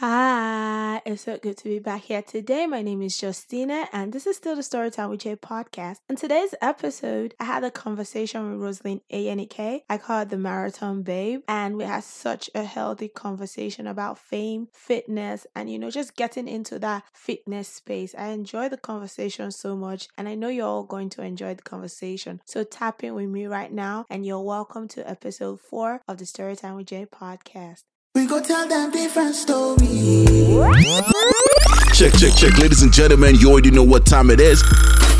Hi, it's so good to be back here today. My name is Justina, and this is still the Storytime with Jay podcast. In today's episode, I had a conversation with Rosalind Ayenike. I call her the Marathon Babe, and we had such a healthy conversation about fame, fitness, and you know, just getting into that fitness space. I enjoy the conversation so much, and I know you're all going to enjoy the conversation. So tap in with me right now, and you're welcome to episode four of the Storytime with Jay podcast. We go tell them different stories. Check, check, check. Ladies and gentlemen, you already know what time it is.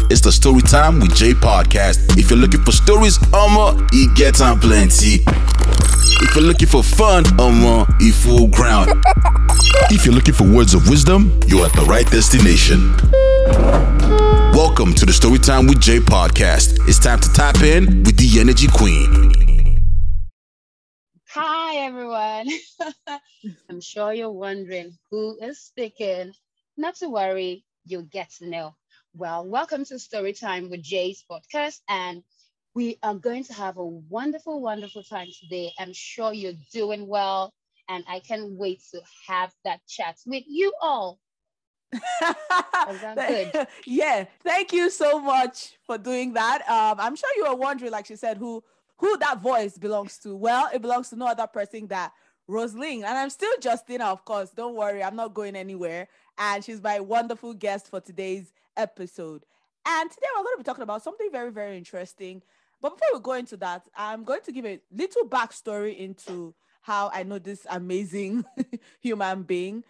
It's the Story Time with Jay podcast. If you're looking for stories, um, you get on plenty. If you're looking for fun, um, you full ground. If you're looking for words of wisdom, you're at the right destination. Welcome to the Story Time with Jay podcast. It's time to tap in with the Energy Queen. Hi, everyone. I'm sure you're wondering who is speaking. Not to worry, you'll get to know. Well, welcome to Storytime with Jay's podcast. And we are going to have a wonderful, wonderful time today. I'm sure you're doing well. And I can't wait to have that chat with you all. Good? yeah, thank you so much for doing that. Um, I'm sure you are wondering, like she said, who who that voice belongs to. Well, it belongs to no other person that Rosalind. And I'm still Justina, of course. Don't worry, I'm not going anywhere. And she's my wonderful guest for today's episode. And today we're going to be talking about something very, very interesting. But before we go into that, I'm going to give a little backstory into how I know this amazing human being.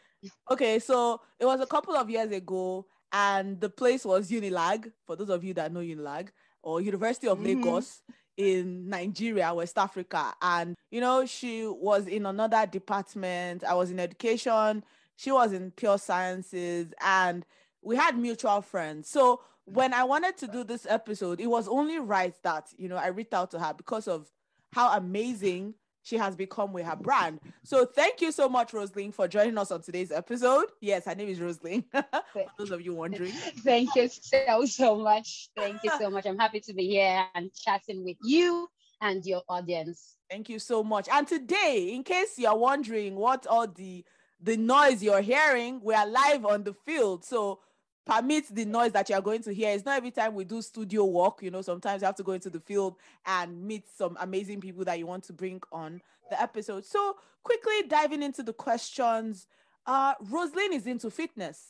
Okay, so it was a couple of years ago, and the place was Unilag, for those of you that know Unilag, or University of mm-hmm. Lagos in Nigeria, West Africa. And, you know, she was in another department. I was in education. She was in pure sciences. And we had mutual friends. So when I wanted to do this episode, it was only right that, you know, I reached out to her because of how amazing she has become with her brand. So thank you so much, Rosalind, for joining us on today's episode. Yes, her name is Rosalind. for those of you wondering. Thank you so, so much. Thank you so much. I'm happy to be here and chatting with you and your audience. Thank you so much. And today, in case you're wondering what all the the noise you're hearing, we are live on the field. So permit the noise that you're going to hear. It's not every time we do studio work, you know, sometimes you have to go into the field and meet some amazing people that you want to bring on the episode. So, quickly diving into the questions, uh, Rosalind is into fitness,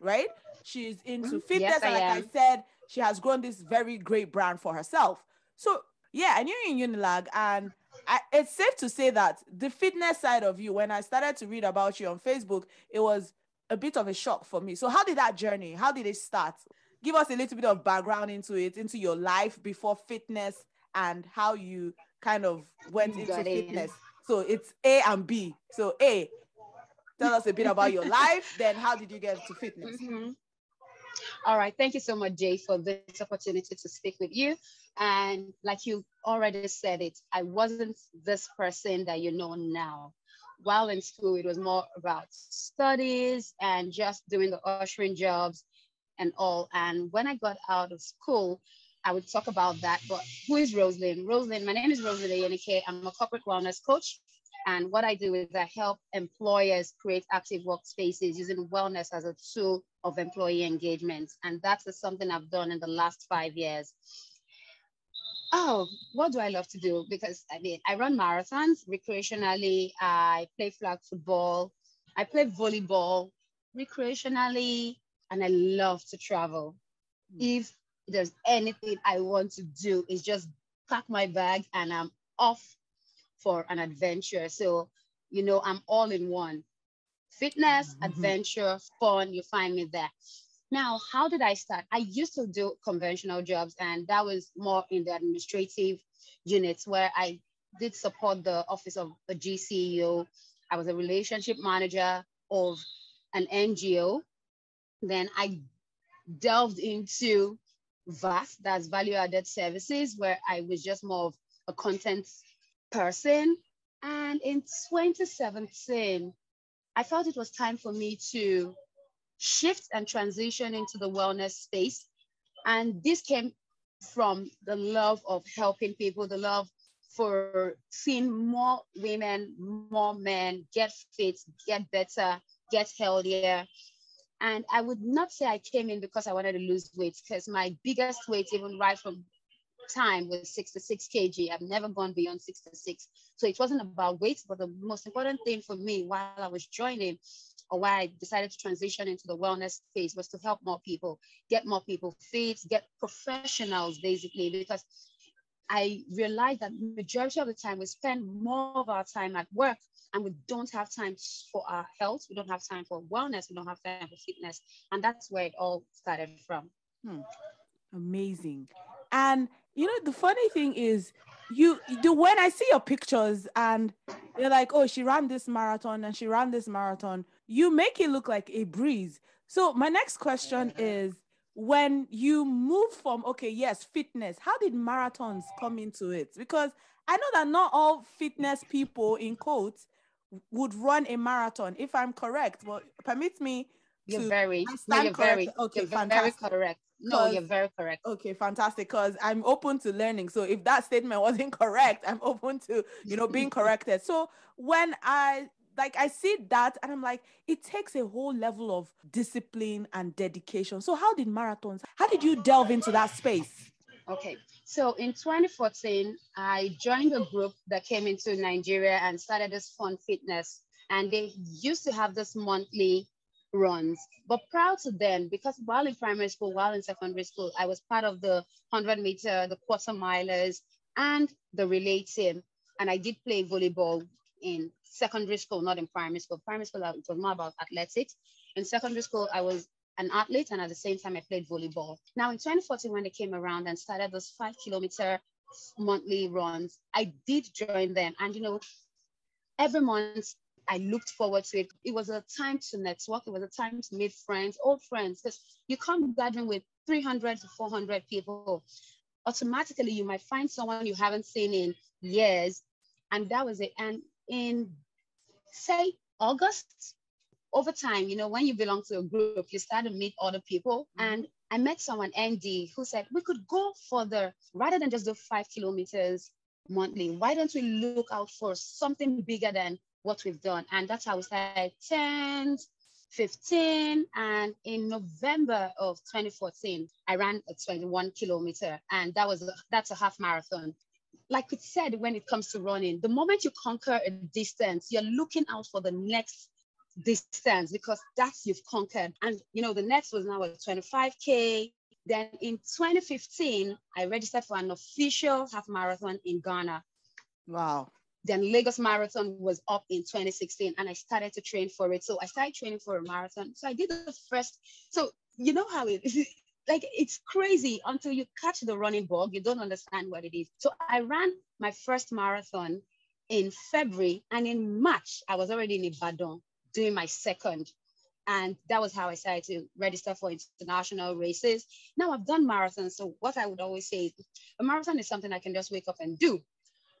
right? She's into mm-hmm. fitness, yes, and like I, I said, she has grown this very great brand for herself. So, yeah, and you're in Unilag, and I, it's safe to say that the fitness side of you, when I started to read about you on Facebook, it was a bit of a shock for me. So how did that journey? How did it start? Give us a little bit of background into it, into your life before fitness and how you kind of went into fitness. So it's A and B. So A, tell us a bit about your life. Then how did you get to fitness? Mm-hmm. All right. Thank you so much, Jay, for this opportunity to speak with you. And like you already said it, I wasn't this person that you know now while in school, it was more about studies and just doing the ushering jobs and all. And when I got out of school, I would talk about that. But who is Rosalind? Rosalind, my name is Rosalind Ayenike. I'm a corporate wellness coach. And what I do is I help employers create active workspaces using wellness as a tool of employee engagement. And that's something I've done in the last five years oh, what do I love to do? Because I mean, I run marathons recreationally. I play flag football. I play volleyball recreationally, and I love to travel. Mm. If there's anything I want to do, is just pack my bag and I'm off for an adventure. So, you know, I'm all in one. Fitness, mm-hmm. adventure, fun, you find me there. Now, how did I start? I used to do conventional jobs, and that was more in the administrative units where I did support the office of a GCEO. I was a relationship manager of an NGO. Then I delved into VAS, that's value added services, where I was just more of a content person. And in 2017, I felt it was time for me to shift and transition into the wellness space. And this came from the love of helping people, the love for seeing more women, more men get fit, get better, get healthier. And I would not say I came in because I wanted to lose weight, because my biggest weight, even right from time, was 66 kg. I've never gone beyond 66. So it wasn't about weight, but the most important thing for me while I was joining or why I decided to transition into the wellness space was to help more people, get more people fit, get professionals basically, because I realized that majority of the time we spend more of our time at work and we don't have time for our health. We don't have time for wellness. We don't have time for fitness. And that's where it all started from. Hmm. Amazing. And you know, the funny thing is you do when I see your pictures and you're like, oh, she ran this marathon and she ran this marathon, you make it look like a breeze. So my next question is when you move from okay, yes, fitness, how did marathons come into it? Because I know that not all fitness people in quotes would run a marathon, if I'm correct. Well, permit me you're very, no, you're very, okay, you're fantastic. very correct. No, you're very correct. Okay, fantastic. Because I'm open to learning. So if that statement wasn't correct, I'm open to, you know, being corrected. So when I like I see that and I'm like, it takes a whole level of discipline and dedication. So how did marathons, how did you delve into that space? Okay. So in 2014, I joined a group that came into Nigeria and started this fun fitness. And they used to have this monthly runs. But proud to then, because while in primary school, while in secondary school, I was part of the 100 meter, the quarter milers, and the relay team. And I did play volleyball in secondary school, not in primary school. Primary school, it was more about athletics. In secondary school, I was an athlete, and at the same time, I played volleyball. Now, in 2014, when they came around and started those five kilometer monthly runs, I did join them. And, you know, every month I looked forward to it. It was a time to network. It was a time to meet friends, old friends, because you come gathering with 300 to 400 people. Automatically, you might find someone you haven't seen in years. And that was it. And in, say, August, over time, you know, when you belong to a group, you start to meet other people. Mm-hmm. And I met someone, Andy, who said we could go further rather than just do five kilometers monthly. Why don't we look out for something bigger than what we've done. And that's how we started 10, 15. And in November of 2014, I ran a 21 kilometer and that was, a, that's a half marathon. Like we said, when it comes to running, the moment you conquer a distance, you're looking out for the next distance because that's you've conquered. And you know, the next was now a 25K. Then in 2015, I registered for an official half marathon in Ghana. Wow. Then Lagos Marathon was up in 2016 and I started to train for it. So I started training for a marathon. So I did the first, so you know how it is. Like it's crazy until you catch the running bug, you don't understand what it is. So I ran my first marathon in February and in March, I was already in Ibadan doing my second. And that was how I started to register for international races. Now I've done marathons. So what I would always say is a marathon is something I can just wake up and do.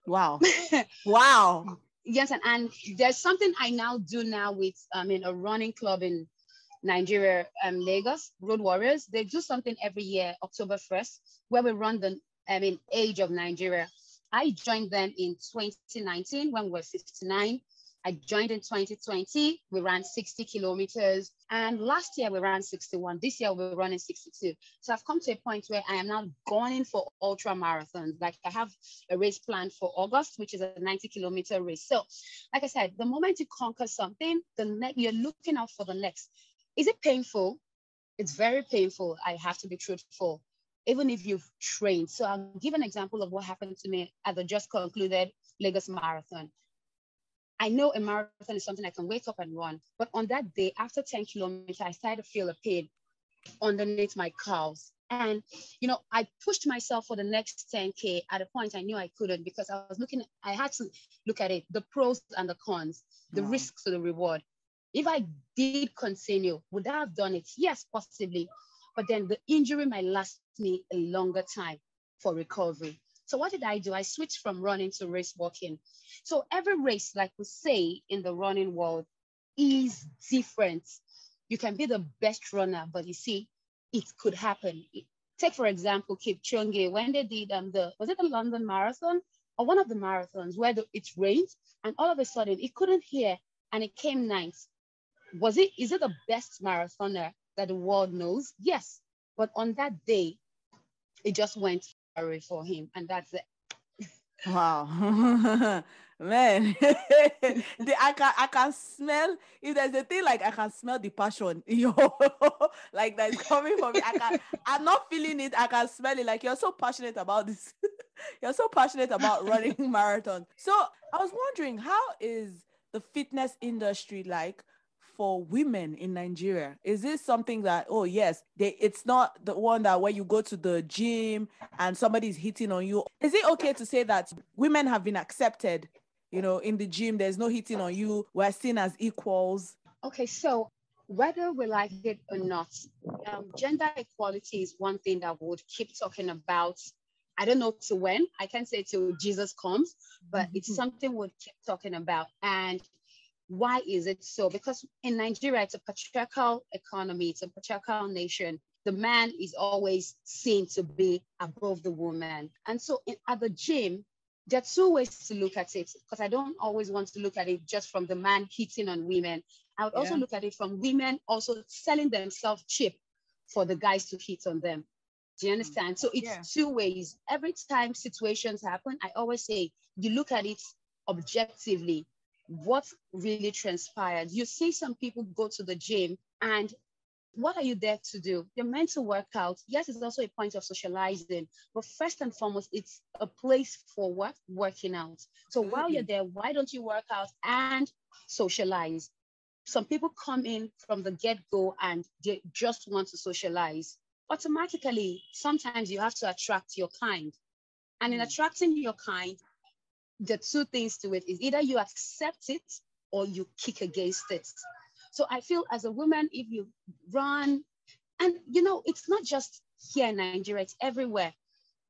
Wow. wow. Yes, and, and there's something I now do now with I mean a running club in Nigeria, um, Lagos, Road Warriors. They do something every year, October 1st, where we run the I mean age of Nigeria. I joined them in 2019 when we were 59. I joined in 2020. We ran 60 kilometers. And last year we ran 61. This year we're running 62. So I've come to a point where I am now going for ultra marathons. Like I have a race planned for August, which is a 90 kilometer race. So, like I said, the moment you conquer something, the next you're looking out for the next. Is it painful? It's very painful. I have to be truthful even if you've trained. So I'll give an example of what happened to me at the just concluded Lagos Marathon. I know a marathon is something I can wake up and run. But on that day, after 10 kilometers, I started to feel a pain underneath my calves. And, you know, I pushed myself for the next 10K at a point I knew I couldn't because I was looking, I had to look at it, the pros and the cons, the wow. risks to the reward. If I did continue, would I have done it? Yes, possibly. But then the injury might last me a longer time for recovery. So what did I do? I switched from running to race walking. So every race, like we say in the running world, is different. You can be the best runner, but you see, it could happen. Take for example, Kipchoge when they did um the was it the London Marathon or one of the marathons where the, it rained and all of a sudden he couldn't hear and it came ninth. Was it, is it the best marathoner that the world knows? Yes. But on that day, it just went away for him. And that's it. Wow, man, the, I can I can smell if there's a thing like I can smell the passion your like that's coming from me. I can I'm not feeling it. I can smell it. Like you're so passionate about this. you're so passionate about running marathon. So I was wondering, how is the fitness industry like for women in Nigeria? Is this something that oh yes, they it's not the one that when you go to the gym and somebody's hitting on you. Is it okay to say that women have been accepted, you know, in the gym there's no hitting on you, we're seen as equals? Okay, so whether we like it or not, um, gender equality is one thing that we would keep talking about. I don't know to when. I can't say till Jesus comes, but mm-hmm. it's something we'll keep talking about. And why is it so? Because in Nigeria, it's a patriarchal economy, it's a patriarchal nation. The man is always seen to be above the woman. And so in, at the gym, there are two ways to look at it because I don't always want to look at it just from the man hitting on women. I would also look at it from women also selling themselves cheap for the guys to hit on them. Do you mm. understand? So it's yeah. two ways. Every time situations happen, I always say you look at it objectively what really transpired. You see some people go to the gym and what are you there to do? You're meant to work out. Yes, it's also a point of socializing, but first and foremost, it's a place for what? Working out. So mm-hmm. while you're there, why don't you work out and socialize? Some people come in from the get go and they just want to socialize. Automatically, sometimes you have to attract your kind. And in mm. attracting your kind, the two things to it is either you accept it or you kick against it. So I feel as a woman, if you run, and you know, it's not just here in Nigeria, it's everywhere.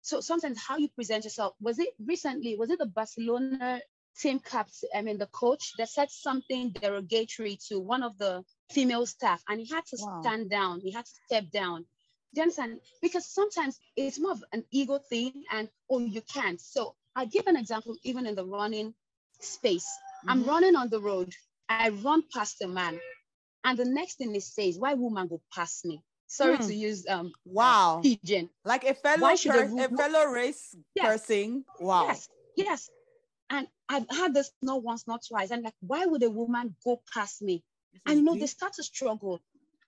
So sometimes how you present yourself, was it recently, was it the Barcelona team captain, I mean, the coach that said something derogatory to one of the female staff and he had to wow. stand down, he had to step down. Do you understand? Because sometimes it's more of an ego thing and, oh, you can't. So I give an example, even in the running space. Mm-hmm. I'm running on the road. I run past a man, and the next thing he says, "Why woman go past me?" Sorry hmm. to use um wow pidgin like a fellow per- a, a, fellow race yes. person. Wow. Yes, yes. And I've had this not once, not twice. And like, why would a woman go past me? And you know, deep. they start to struggle.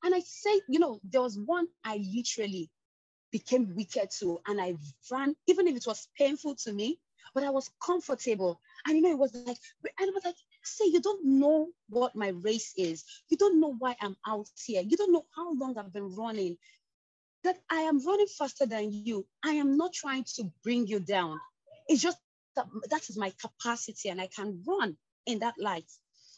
And I say, you know, there was one I literally became wicked to, and I ran, even if it was painful to me, but I was comfortable. And you know, it was like, and it was like, say, you don't know what my race is. You don't know why I'm out here. You don't know how long I've been running. That I am running faster than you. I am not trying to bring you down. It's just that that is my capacity and I can run in that light.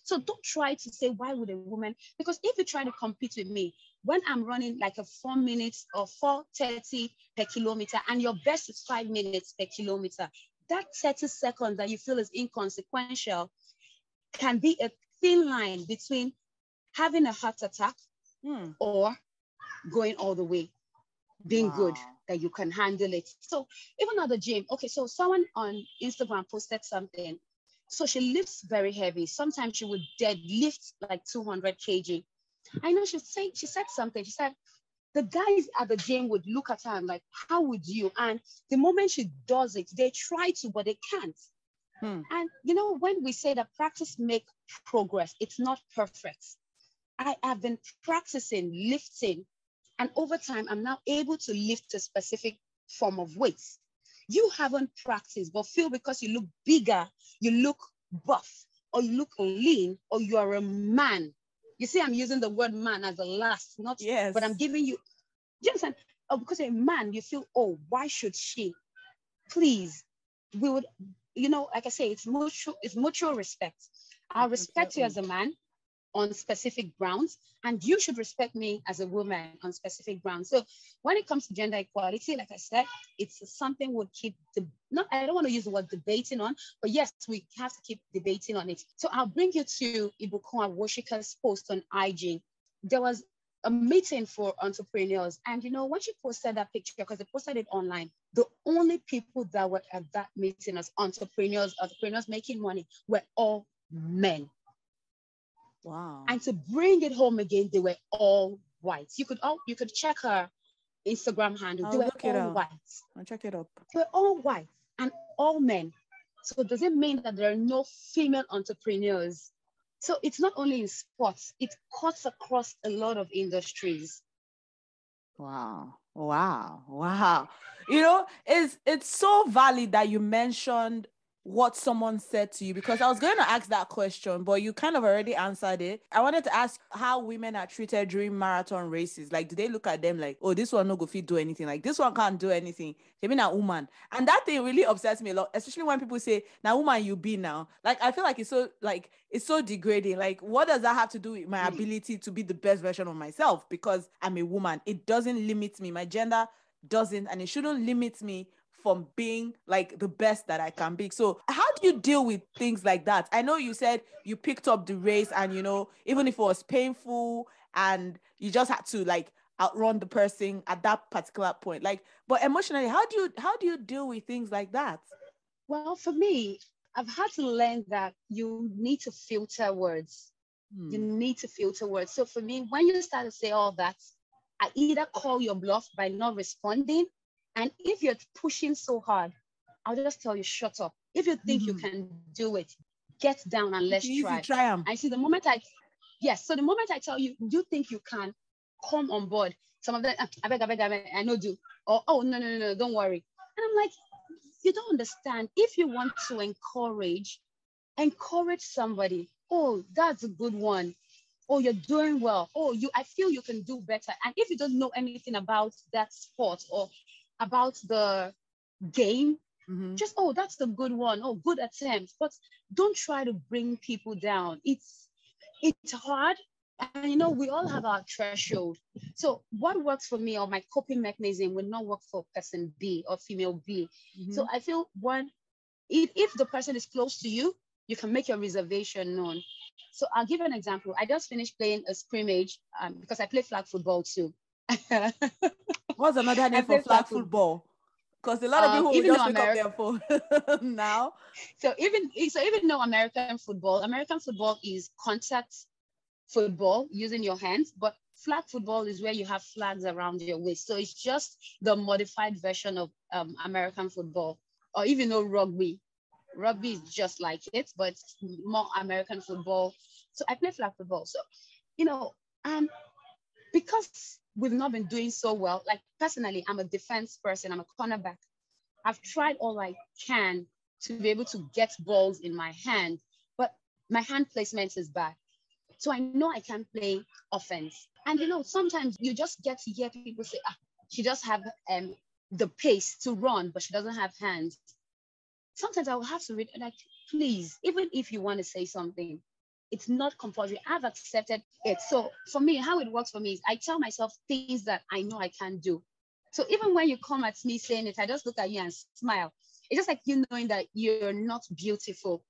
So don't try to say, why would a woman? Because if you try to compete with me, when I'm running like a four minutes or 430 per kilometer, and your best is five minutes per kilometer, that 30 seconds that you feel is inconsequential can be a thin line between having a heart attack hmm. or going all the way, being wow. good, that you can handle it. So even at the gym, okay, so someone on Instagram posted something. So she lifts very heavy. Sometimes she would deadlift like 200 kg. I know she said she said something. She said, the guys at the gym would look at her and like, how would you? And the moment she does it, they try to, but they can't. Hmm. And you know, when we say that practice make progress, it's not perfect. I have been practicing lifting, and over time, I'm now able to lift a specific form of weights. You haven't practiced, but feel because you look bigger, you look buff, or you look lean, or you are a man you see, I'm using the word man as the last, not yes. but I'm giving you, you understand? Oh, because a man, you feel, oh, why should she? Please, we would, you know, like I say, it's mutual, it's mutual respect. I'll respect you as a man on specific grounds, and you should respect me as a woman on specific grounds. So when it comes to gender equality, like I said, it's something we'll keep the not I don't want to use the word debating on, but yes, we have to keep debating on it. So I'll bring you to Ibukun Awosika's post on IG. There was a meeting for entrepreneurs. And you know, when she posted that picture, because they posted it online, the only people that were at that meeting as entrepreneurs, entrepreneurs making money, were all men. Wow. And to bring it home again, they were all white. You could all you could check her Instagram handle. I'll they were look it all up. white. I'll check it up. They were all white and all men. So does it mean that there are no female entrepreneurs? So it's not only in sports, it cuts across a lot of industries. Wow. Wow. Wow. You know, it's it's so valid that you mentioned what someone said to you because I was going to ask that question, but you kind of already answered it. I wanted to ask how women are treated during marathon races. Like, do they look at them like, oh, this one no go fit do anything? Like, this one can't do anything. They mean a woman, and that thing really upsets me a lot, especially when people say, "Now, woman, you be now." Like, I feel like it's so like it's so degrading. Like, what does that have to do with my Mm. ability to be the best version of myself? Because I'm a woman, it doesn't limit me. My gender doesn't, and it shouldn't limit me from being like the best that I can be. So, how do you deal with things like that? I know you said you picked up the race, and you know, even if it was painful and you just had to like outrun the person at that particular point. Like, but emotionally, how do you how do you deal with things like that? Well, for me, I've had to learn that you need to filter words. Hmm. You need to filter words. So for me, when you start to say all that, I either call your bluff by not responding. And if you're pushing so hard, I'll just tell you, shut up. If you think you Mhm. can do it, get down and let's Easy, try. try 'em. I see the moment I, yes, so the moment I tell you, you think you can, come on board. Some of them, "Ah, I beg, I beg, I beg, I know do. Or, oh, no, no, no, no, don't worry. And I'm like, you don't understand. If you want to encourage, encourage somebody. Oh, that's a good one. Oh, you're doing well. Oh, you, I feel you can do better. And if you don't know anything about that sport or about the game, Mhm. just oh that's a good one. Oh good attempt but don't try to bring people down. It's it's hard. And you know we all have our threshold. So what works for me or my coping mechanism will not work for person b or female b. So Mhm. i feel one if, if the person is close to you you can make your reservation known. So i'll give an example. I just finished playing a scrimmage um, because i play flag football too What's another name for flag football? Because a lot of Um, people even just pick up their phone now. So even so, even though American football, American football is contact football using your hands, but flag football is where you have flags around your waist. So it's just the modified version of um, American football, or even though rugby. Rugby is just like it, but more American football. So I play flag football. So, you know, and because we've not been doing so well, like personally, I'm a defense person, I'm a cornerback. I've tried all I can to be able to get balls in my hand, but my hand placement is bad. So I know I can't play offense. And you know, sometimes you just get to hear people say, ah, she just have um the pace to run, but she doesn't have hands. Sometimes I will have to read like, please, even if you want to say something, it's not compulsory. I've accepted it. So for me, how it works for me is I tell myself things that I know I can do. So even when you come at me saying it, I just look at you and smile. It's just like you knowing that you're not beautiful.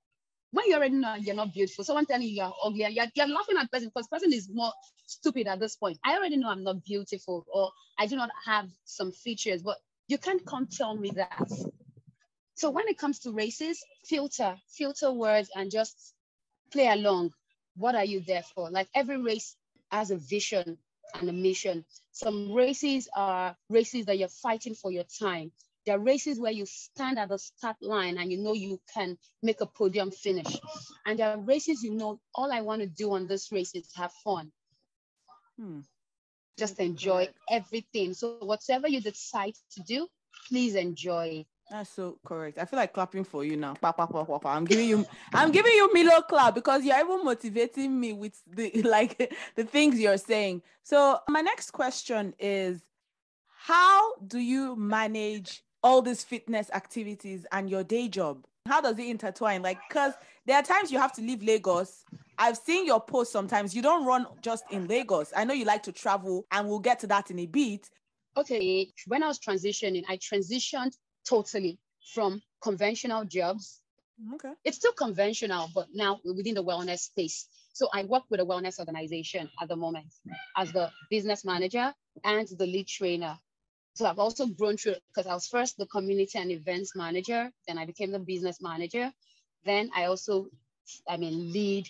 When you already know you're not beautiful, someone telling you you're ugly, you're, you're laughing at person because person is more stupid at this point. I already know I'm not beautiful or I do not have some features, but you can't come tell me that. So when it comes to races, filter, filter words and just play along. What are you there for? Like every race has a vision and a mission. Some races are races that you're fighting for your time. There are races where you stand at the start line and you know you can make a podium finish. And there are races you know all I want to do on this race is have fun. Hmm. Just enjoy everything. So whatever you decide to do, please enjoy it. That's so correct. I feel like clapping for you now. Pa, pa, pa, pa, pa. I'm giving you, I'm giving you Milo clap because you're even motivating me with the like the things you're saying. So my next question is, how do you manage all these fitness activities and your day job? How does it intertwine? Like, cause there are times you have to leave Lagos. I've seen your posts sometimes. You don't run just in Lagos. I know you like to travel, and we'll get to that in a bit. okay, when I was transitioning, I transitioned totally from conventional jobs. Okay. It's still conventional, but now within the wellness space. So I work with a wellness organization at the moment as the business manager and the lead trainer. So I've also grown through because I was first the community and events manager, then I became the business manager. Then I also, I mean, lead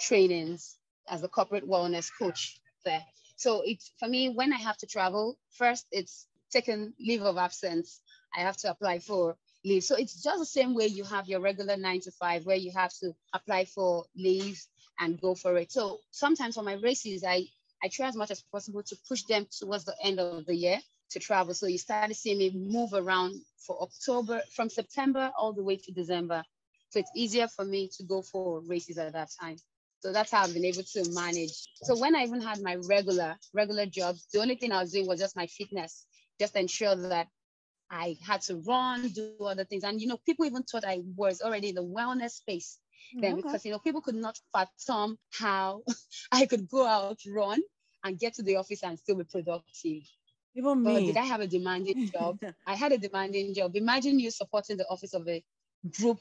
trainings as a corporate wellness coach there. So it's for me when I have to travel, first it's taking leave of absence. I have to apply for leave. So it's just the same way you have your regular nine to five where you have to apply for leave and go for it. So sometimes for my races, I, I try as much as possible to push them towards the end of the year to travel. So you started seeing me move around for October, from September all the way to December. So it's easier for me to go for races at that time. So that's how I've been able to manage. So when I even had my regular, regular job, the only thing I was doing was just my fitness, just ensure that I had to run, do other things. And, you know, people even thought I was already in the wellness space mm, then okay. because, you know, people could not fathom how I could go out, run, and get to the office and still be productive. Even me. But did I have a demanding job? I had a demanding job. Imagine you supporting the office of a group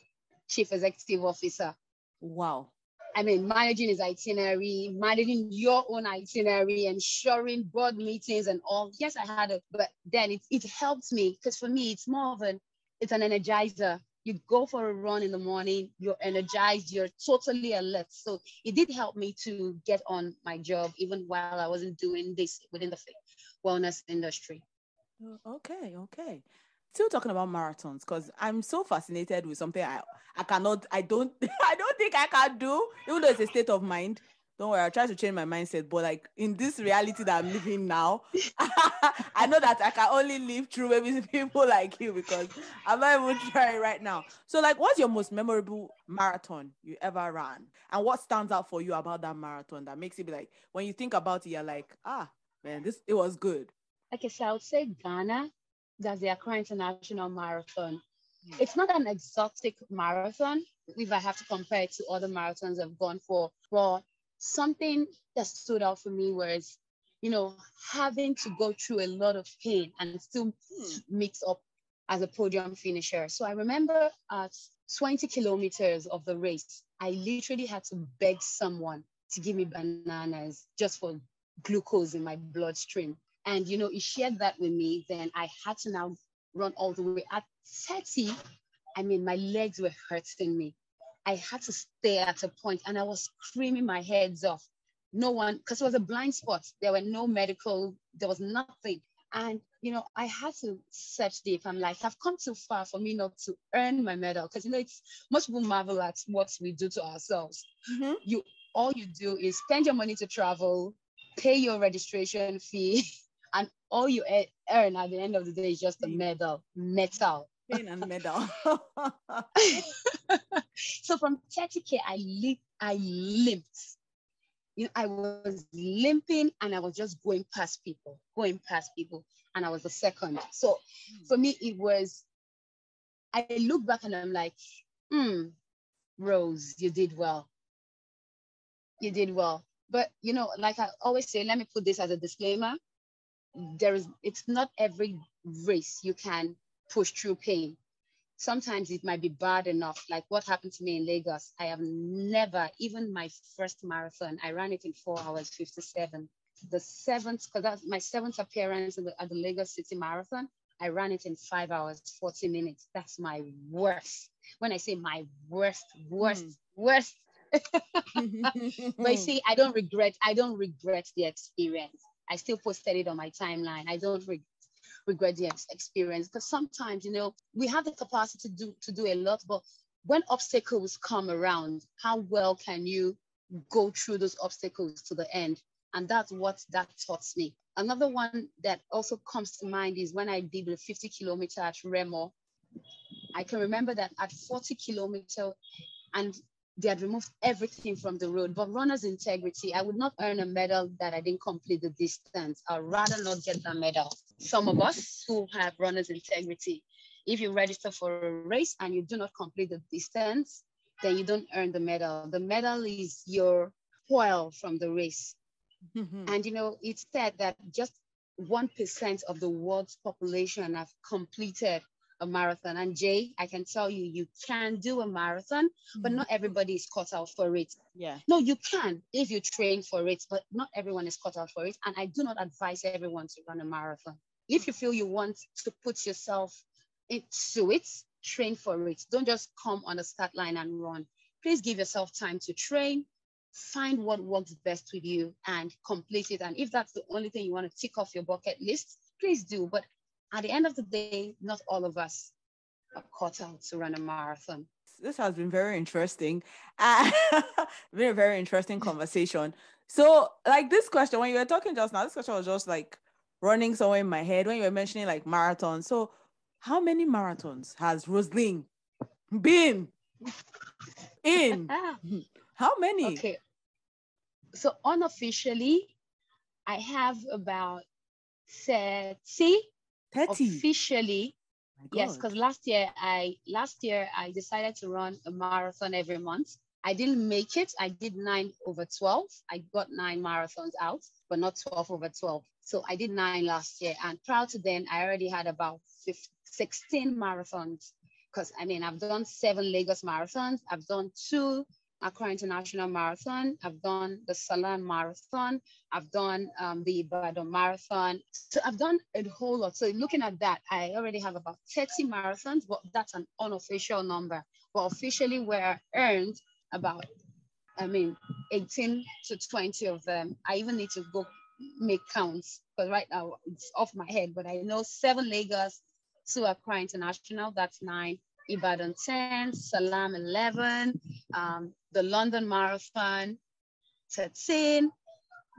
chief executive officer. Wow. I mean, managing his itinerary, managing your own itinerary, ensuring board meetings and all. Yes, I had it, but then it, it helped me because for me, it's more of an, it's an energizer. You go for a run in the morning, you're energized, you're totally alert. So it did help me to get on my job, even while I wasn't doing this within the wellness industry. Oh, okay, okay still talking about marathons because I'm so fascinated with something I I cannot I don't I don't think I can do even though it's a state of mind. Don't worry, I'll try to change my mindset. But like in this reality that I'm living now, I know that I can only live through maybe people like you because I'm not even trying right now. So like what's your most memorable marathon you ever ran? And what stands out for you about that marathon that makes it be like when you think about it, you're like, ah man, this it was good. Okay, so I would say Ghana that's the Accra International Marathon. It's not an exotic marathon if I have to compare it to other marathons I've gone for. But something that stood out for me was, you know, having to go through a lot of pain and still hmm. mix up as a podium finisher. So I remember at 20 kilometers of the race, I literally had to beg someone to give me bananas just for glucose in my bloodstream. And, you know, he shared that with me. Then I had to now run all the way. At 30, I mean, my legs were hurting me. I had to stay at a point and I was screaming my heads off. No one, because it was a blind spot. There were no medical, there was nothing. And, you know, I had to search deep. I'm like, I've come too far for me not to earn my medal. Because, you know, it's most people marvel at what we do to ourselves. Mm-hmm. You, all you do is spend your money to travel, pay your registration fee, and all you earn at the end of the day is just a medal, metal. Pain and medal. so from 30k, I limp, I limped. You know, I was limping and I was just going past people, going past people, and I was the second. So for me, it was. I look back and I'm like, hmm, Rose, you did well. You did well. But you know, like I always say, let me put this as a disclaimer there is it's not every race you can push through pain. Sometimes it might be bad enough like what happened to me in lagos. I have never even my first marathon i ran it in four hours 57 the seventh because that's my seventh appearance the, at the lagos city marathon i ran it in five hours 40 minutes. That's my worst. When i say my worst worst mm. worst. But you see i don't regret i don't regret the experience I still posted it on my timeline. I don't re- regret the experience because sometimes, you know, we have the capacity to do to do a lot, but when obstacles come around, how well can you go through those obstacles to the end? And that's what that taught me. Another one that also comes to mind is when I did the 50 kilometer at Remo. I can remember that at 40 kilometer, and they had removed everything from the road. But runner's integrity, I would not earn a medal that I didn't complete the distance. I'd rather not get that medal. Some of us who have runner's integrity, if you register for a race and you do not complete the distance, then you don't earn the medal. The medal is your spoil from the race. Mm-hmm. And you know, it's said that just 1% of the world's population have completed a marathon. And Jay, I can tell you, you can do a marathon, but Mhm. not everybody is cut out for it. Yeah. No, you can if you train for it, but not everyone is cut out for it. And I do not advise everyone to run a marathon. If you feel you want to put yourself into it, train for it. Don't just come on the start line and run. Please give yourself time to train, find what works best with you and complete it. And if that's the only thing you want to tick off your bucket list, please do. But at the end of the day, not all of us are cut out to run a marathon. this has been very interesting. Uh, been a very interesting conversation. So, like this question, when you were talking just now, this question was just like running somewhere in my head when you were mentioning like marathons. So, how many marathons has Rosalind been in? How many? okay. So unofficially, I have about 30 30. officially oh Yes, because last year I last year I decided to run a marathon every month. I didn't make it. I did nine over 12. I got nine marathons out, but not 12 over 12. So I did nine last year. And prior to then, I already had about 15, 16 marathons. Because I mean, I've done seven Lagos marathons. I've done two Accra International Marathon. I've done the Salon Marathon. I've done um, the Ibadan Marathon. So I've done a whole lot. So looking at that, I already have about 30 marathons, but that's an unofficial number. But officially, we're earned about, I mean, 18 to 20 of them. I even need to go make counts because right now it's off my head, but I know seven Lagos, two Accra International, that's nine. Ibadan 10, Salam 11, um, the London Marathon 13,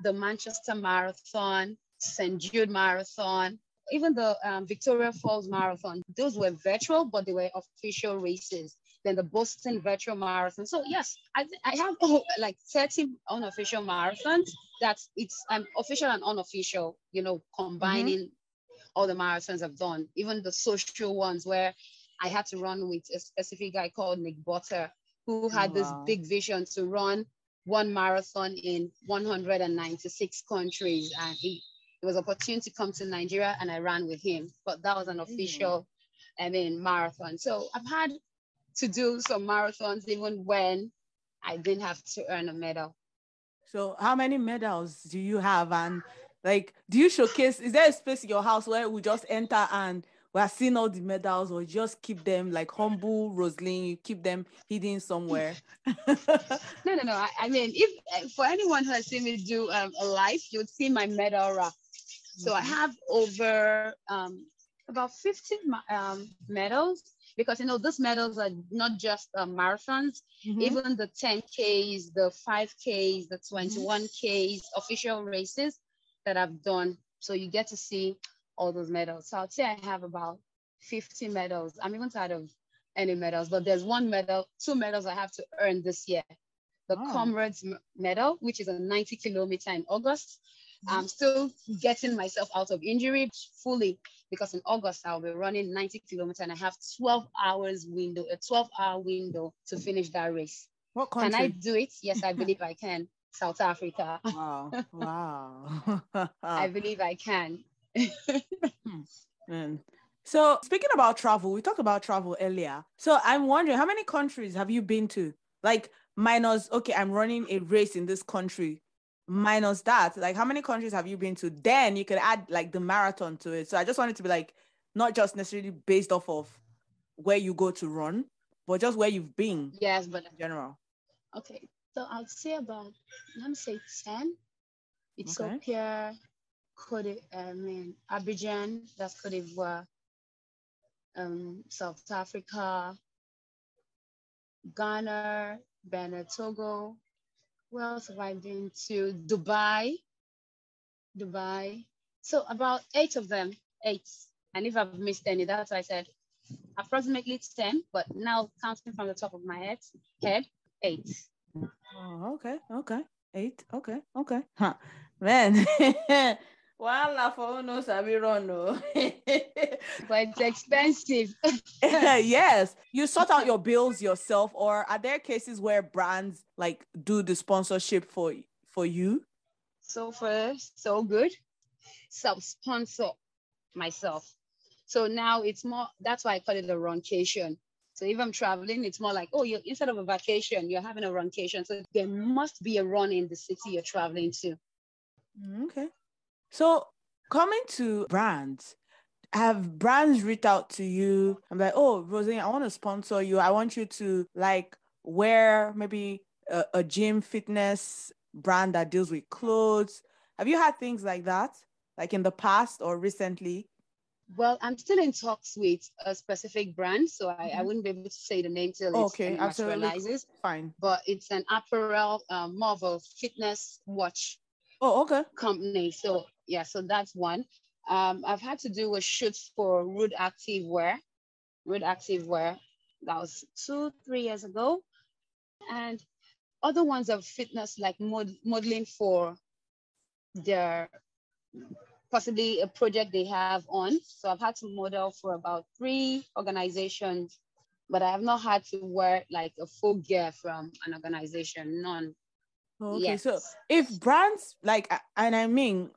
the Manchester Marathon, St. Jude Marathon, even the um, Victoria Falls Marathon. Those were virtual, but they were official races. Then the Boston Virtual Marathon. So yes, I, I have oh, like 30 unofficial marathons. That's it's um, official and unofficial. You know, combining all the marathons I've done, even the social ones where I had to run with a specific guy called Nick Butter, who had this big vision to run one marathon in 196 countries. And he, it was opportunity to come to Nigeria and I ran with him. But that was an mm. official, I mean, marathon. So I've had to do some marathons even when I didn't have to earn a medal. So, how many medals do you have? And like, do you showcase? Is there a space in your house where we just enter and we're seeing all the medals, or just keep them like humble Rosalind? You keep them hidden somewhere. No, no, no. I, I mean, if uh, for anyone who has seen me do um, a live, you would see my medal rack. So I have over um, about 15 um, medals because you know those medals are not just uh, marathons, Mhm. even the 10Ks, the 5Ks, the 21Ks, official races that I've done. So you get to see all those medals. So I'd say I have about 50 medals. I'm even tired of any medals, but there's one medal, two medals I have to earn this year. The Oh. Comrades Medal, which is a 90 kilometer in August. Mm-hmm. I'm still getting myself out of injury fully because in August I'll be running 90 kilometers and I have 12 hours window, a 12 hour window to finish that race. What country? Can? I do it? Yes, I believe I can. South Africa. Wow! Wow! I believe I can. Man. So speaking about travel, we talked about travel earlier. So I'm wondering, how many countries have you been to? Like minus, okay, I'm running a race in this country. Minus that, like how many countries have you been to? Then you can add like the marathon to it. So I just want it to be like not just necessarily based off of where you go to run, but just where you've been Yes, but in general. okay. So I'll say about, let me say 10. Ethiopia, Cote, d'I- I mean, Abidjan, that's Cote d'Ivoire, um, South Africa, Ghana, Benin, Togo. Where else have I been to? Dubai, Dubai. So about eight of them, eight. And if I've missed any, that's why I said approximately 10, but now counting from the top of my head, head, eight. Oh, okay, okay. Eight, okay, okay. Huh. Man. Voila for no sabi run no. But it's expensive. yes, you sort out your bills yourself, or are there cases where brands like do the sponsorship for for you? so far, so good. Self-sponsor myself. So now it's more, that's why I call it a runcation. So if I'm traveling, it's more like, oh, you instead of a vacation, you're having a runcation. So there must be a run in the city you're traveling to. Mm, Okay. So coming to brands, have brands reached out to you? I'm like, oh, Roseanne, I want to sponsor you. I want you to like wear maybe a, a gym fitness brand that deals with clothes. Have you had things like that, like in the past or recently? Well, I'm still in talks with a specific brand, so I, I Mhm. wouldn't be able to say the name till Okay, it materializes. Fine. But it's an apparel, um, more of a fitness watch Oh, okay. company. So yeah, so that's one. Um, I've had to do a shoot for Rude Active Wear, Rude Active Wear. That was two, three years ago, and other ones of fitness like mod- modeling for their possibly a project they have on. So I've had to model for about three organizations, but I have not had to wear like a full gear from an organization. None. Okay. Yes. So if brands like, and I mean,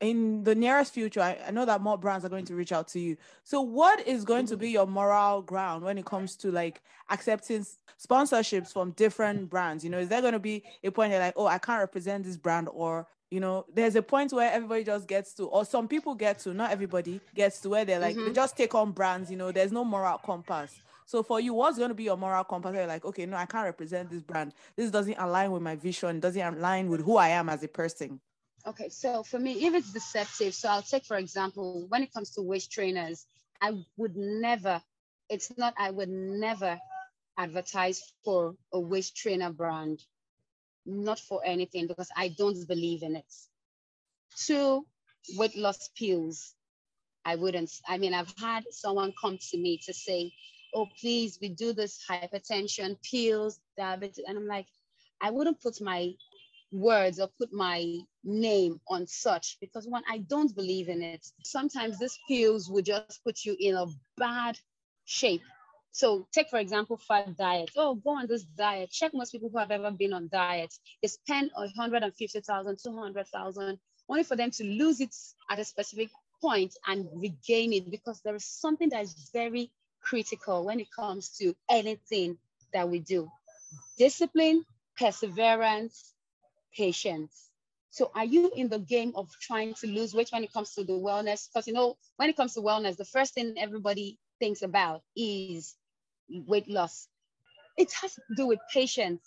in the nearest future, I, I know that more brands are going to reach out to you. So, what is going to be your moral ground when it comes to like accepting sponsorships from different brands? You know, is there going to be a point you're like, oh, I can't represent this brand, or you know, there's a point where everybody just gets to, or some people get to, not everybody gets to where they're like, they Mhm. just take on brands. You know, there's no moral compass. So for you, what's going to be your moral compass? You're like, okay, no, I can't represent this brand. This doesn't align with my vision. Doesn't align with who I am as a person. Okay, so for me, if it's deceptive, so I'll take for example, when it comes to waist trainers, I would never, it's not, I would never advertise for a waist trainer brand, not for anything, because I don't believe in it. Two, weight loss pills, I wouldn't. I mean, I've had someone come to me to say, oh, please, we do this hypertension pills, diabetes, and I'm like, I wouldn't put my words or put my name on such because one, I don't believe in it. Sometimes these pills will just put you in a bad shape. So take for example, fat diet. Oh, go on this diet. Check most people who have ever been on diet. They spend 150,000, 200,000 only for them to lose it at a specific point and regain it because there is something that is very critical when it comes to anything that we do. Discipline, perseverance, patience. So are you in the game of trying to lose weight when it comes to the wellness? Because you know, when it comes to wellness, the first thing everybody thinks about is weight loss. It has to do with patience,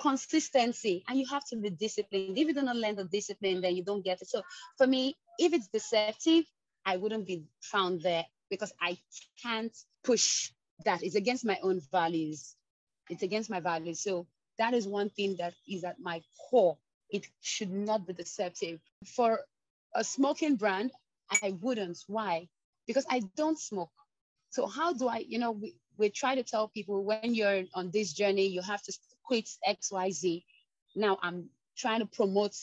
consistency, and you have to be disciplined. If you do not learn the discipline, then you don't get it. So for me, if it's deceptive, I wouldn't be found there because I can't push that. It's against my own values. It's against my values. So that is one thing that is at my core. It should not be deceptive. For a smoking brand, I wouldn't. Why? Because I don't smoke. So how do I, you know, we, we try to tell people when you're on this journey, you have to quit XYZ. Now I'm trying to promote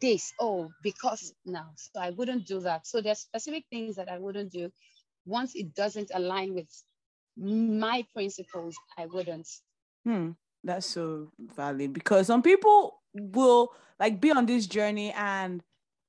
this. Oh, because now. So I wouldn't do that. So there's specific things that I wouldn't do. Once it doesn't align with my principles, I wouldn't. Hmm, that's so valid because some people will like be on this journey and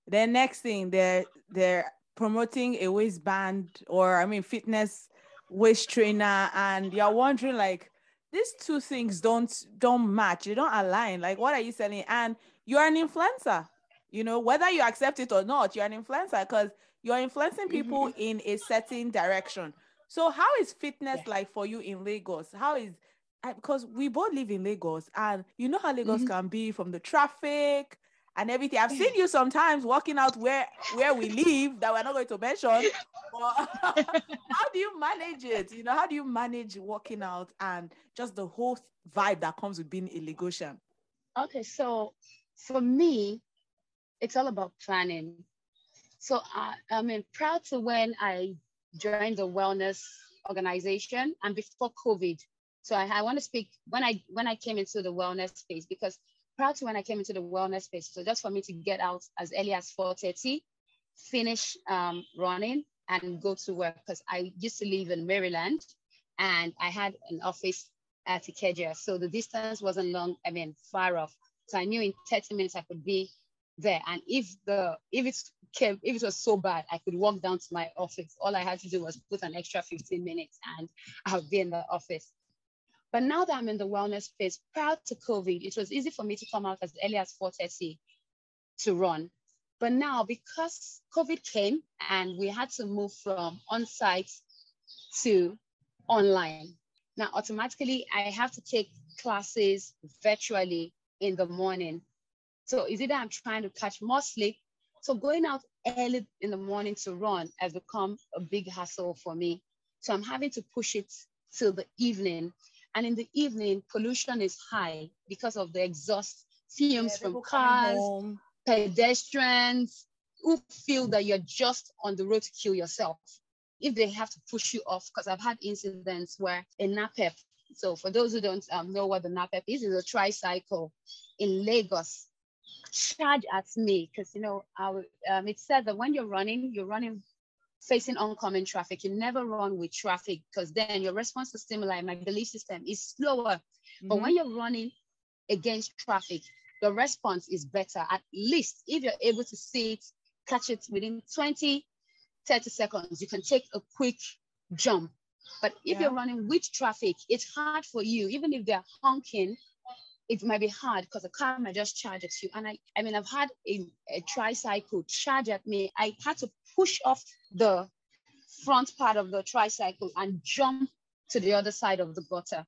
the next thing they're they're promoting a waistband or I mean fitness waist trainer and you're wondering like these two things don't don't match, they don't align. Like what are you selling? And you're an influencer, you know, whether you accept it or not, you're an influencer because you're influencing mm-hmm. people in a certain direction. So how is fitness Yeah. like for you in Lagos? How is I- because we both live in Lagos and you know how Lagos Mhm. can be from the traffic and everything. I've seen you sometimes walking out where where we live that we're not going to mention. But how do you manage it? You know, how do you manage walking out and just the whole vibe that comes with being a Lagosian? Okay, so for me, it's all about planning. So I, I mean, proud to when I joined the wellness organization and before COVID. So I, I want to speak when I when I came into the wellness space because proud to when I came into the wellness space. So just for me to get out as early as 4:30, finish um, running and go to work because I used to live in Maryland and I had an office at Ikeja. So the distance wasn't long, I mean, far off. So I knew in 30 minutes I could be there. And if the if it came, if it was so bad, I could walk down to my office. All I had to do was put an extra 15 minutes and I'll be in the office. But now that I'm in the wellness space, prior to COVID, it was easy for me to come out as early as 4.30 to run. But now, because COVID came and we had to move from on-site to online, now automatically I have to take classes virtually in the morning. So is it that I'm trying to catch more sleep? So going out early in the morning to run has become a big hassle for me. So I'm having to push it till the evening. And in the evening, pollution is high because of the exhaust fumes yeah, from cars, pedestrians who feel that you're just on the road to kill yourself. If they have to push you off, because I've had incidents where a NAPEP, so for those who don't um, know what the NAPEP is, is a tricycle in Lagos, charge at me because you know our, um, it said that when you're running, you're running facing oncoming traffic. You never run with traffic because then your response to stimuli, my belief system, is slower. Mm-hmm. But when you're running against traffic, the response is better. At least if you're able to see it, catch it within 20, 30 seconds, you can take a quick jump. But if yeah. you're running with traffic, it's hard for you, even if they're honking, it might be hard because the car might just charge at you. And I, I mean, I've had a, a tricycle charge at me. I had to push off the front part of the tricycle and jump to the other side of the gutter.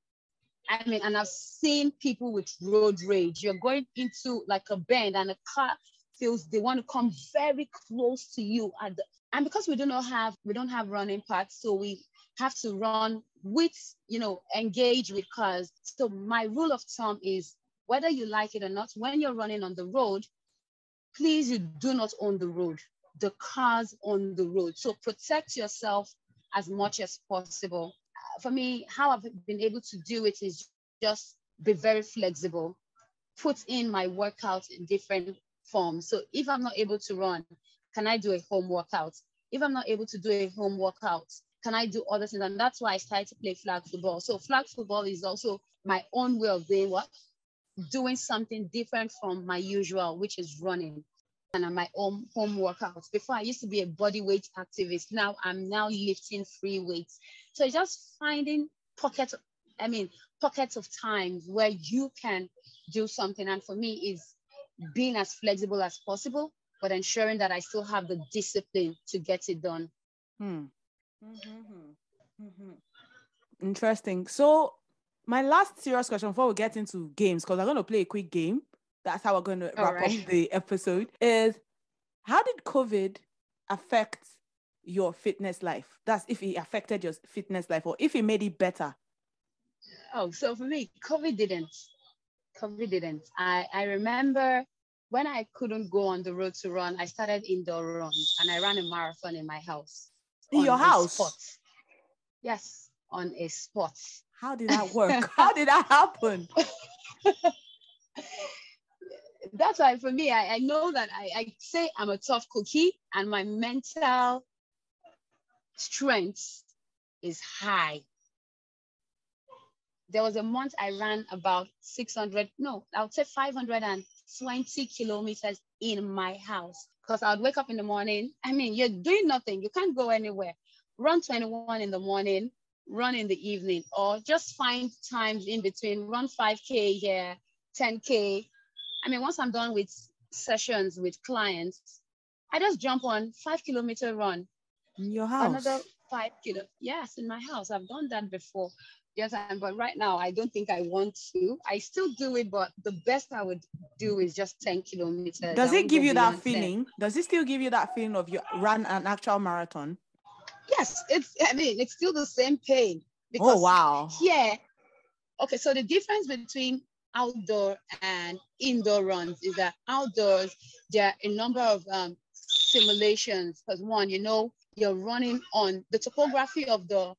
I mean, and I've seen people with road rage. You're going into like a bend and a car feels they want to come very close to you. And, and because we do not have, we don't have running parts, so we have to run with, you know, engage with cars. So my rule of thumb is whether you like it or not, when you're running on the road, please you do not own the road. The cars on the road. So protect yourself as much as possible. For me, how I've been able to do it is just be very flexible, put in my workout in different forms. So if I'm not able to run, can I do a home workout? If I'm not able to do a home workout, can I do other things? And that's why I started to play flag football. So flag football is also my own way of doing what? Doing something different from my usual, which is running and my own home workouts. Before I used to be a body weight activist. Now I'm now lifting free weights. So just finding pockets, I mean, pockets of times where you can do something. And for me is being as flexible as possible, but ensuring that I still have the discipline to get it done. Hmm. Mm-hmm. Mm-hmm. Interesting. So, my last serious question before we get into games, because I'm going to play a quick game. That's how we're going to wrap right. up the episode. Is how did COVID affect your fitness life? That's if it affected your fitness life or if it made it better. Oh, so for me, COVID didn't. COVID didn't. I, I remember when I couldn't go on the road to run, I started indoor runs and I ran a marathon in my house in your house? Spot. Yes, on a spot. How did that work? How did that happen? That's why for me, I, I know that I, I say I'm a tough cookie and my mental strength is high. There was a month I ran about 600, no, I would say 520 kilometers in my house because I'd wake up in the morning. I mean, you're doing nothing, you can't go anywhere. Run 21 in the morning, run in the evening, or just find times in between, run 5K here, 10K. I mean, once I'm done with sessions with clients, I just jump on five kilometer run. In your house? Another five kilo. Yes, in my house. I've done that before. Yes, and but right now I don't think I want to. I still do it, but the best I would do is just 10 kilometers. Does it give you that feeling? 10. Does it still give you that feeling of you ran an actual marathon? Yes, it's I mean it's still the same pain. Because oh wow. Yeah. Okay, so the difference between outdoor and indoor runs is that outdoors there are a number of um, simulations because one, you know, you're running on the topography of the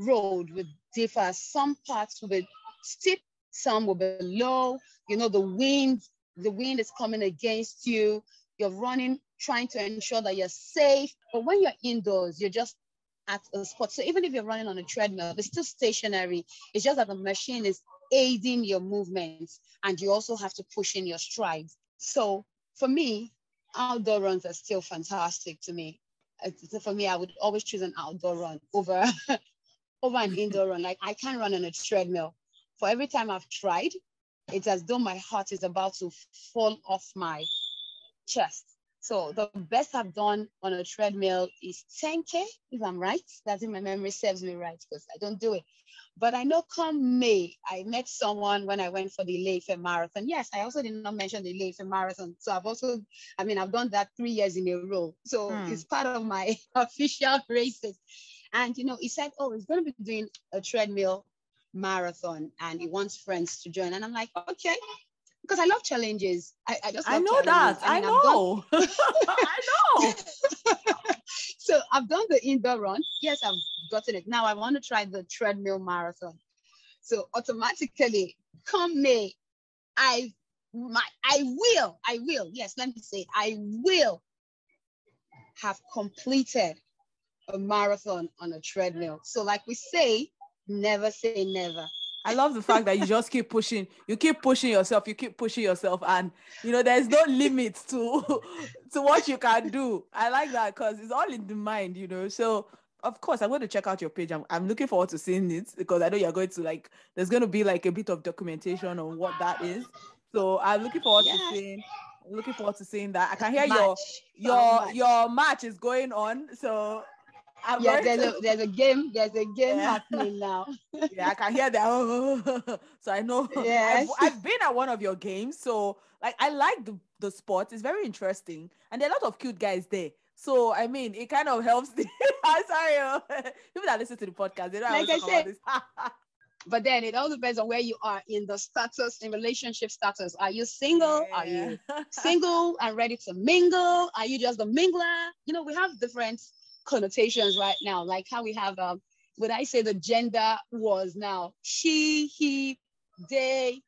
road with differ. Some parts will be steep, some will be low. You know, the wind, the wind is coming against you. You're running, trying to ensure that you're safe. But when you're indoors, you're just at a spot. So even if you're running on a treadmill, it's still stationary. It's just that the machine is aiding your movements and you also have to push in your strides. So for me, outdoor runs are still fantastic to me. For me, I would always choose an outdoor run over over an indoor run. Like I can't run on a treadmill. For every time I've tried, it's as though my heart is about to fall off my chest. So the best I've done on a treadmill is 10K, if I'm right. That's if my memory serves me right, because I don't do it. But I know come May, I met someone when I went for the Ile-Ife Marathon. Yes, I also did not mention the Ile-Ife Marathon. So I've also, I mean, I've done that three years in a row. So hmm. it's part of my official races. And, you know, he said, oh, he's going to be doing a treadmill marathon and he wants friends to join. And I'm like, okay, because I love challenges. I, I just I know that. I, mean, I know. I know. so I've done the indoor run. Yes, I've gotten it. Now I want to try the treadmill marathon. So automatically, come May, I my I will, I will, yes, let me say, I will have completed a marathon on a treadmill. So, like we say, never say never. I love the fact that you just keep pushing, you keep pushing yourself, you keep pushing yourself, and you know there's no limit to to what you can do. I like that because it's all in the mind, you know. So of course, I'm going to check out your page. I'm, I'm looking forward to seeing it because I know you're going to like. There's going to be like a bit of documentation on what that is. So I'm looking forward to seeing. Looking forward to seeing that. I can hear match. your your your match is going on. So I'm yeah, there's to... a there's a game, there's a game yeah. happening now. yeah, I can hear that. so I know yes. I've, I've, been at one of your games. So like I like the, the sport. It's very interesting. And there are a lot of cute guys there. So I mean it kind of helps the I'm sorry. Oh. People that listen to the podcast, they don't like I said. but then it all depends on where you are in the status in relationship status are you single yeah. are you single and ready to mingle are you just a mingler you know we have different connotations right now, like how we have, um, when I say the gender was now she, he, they,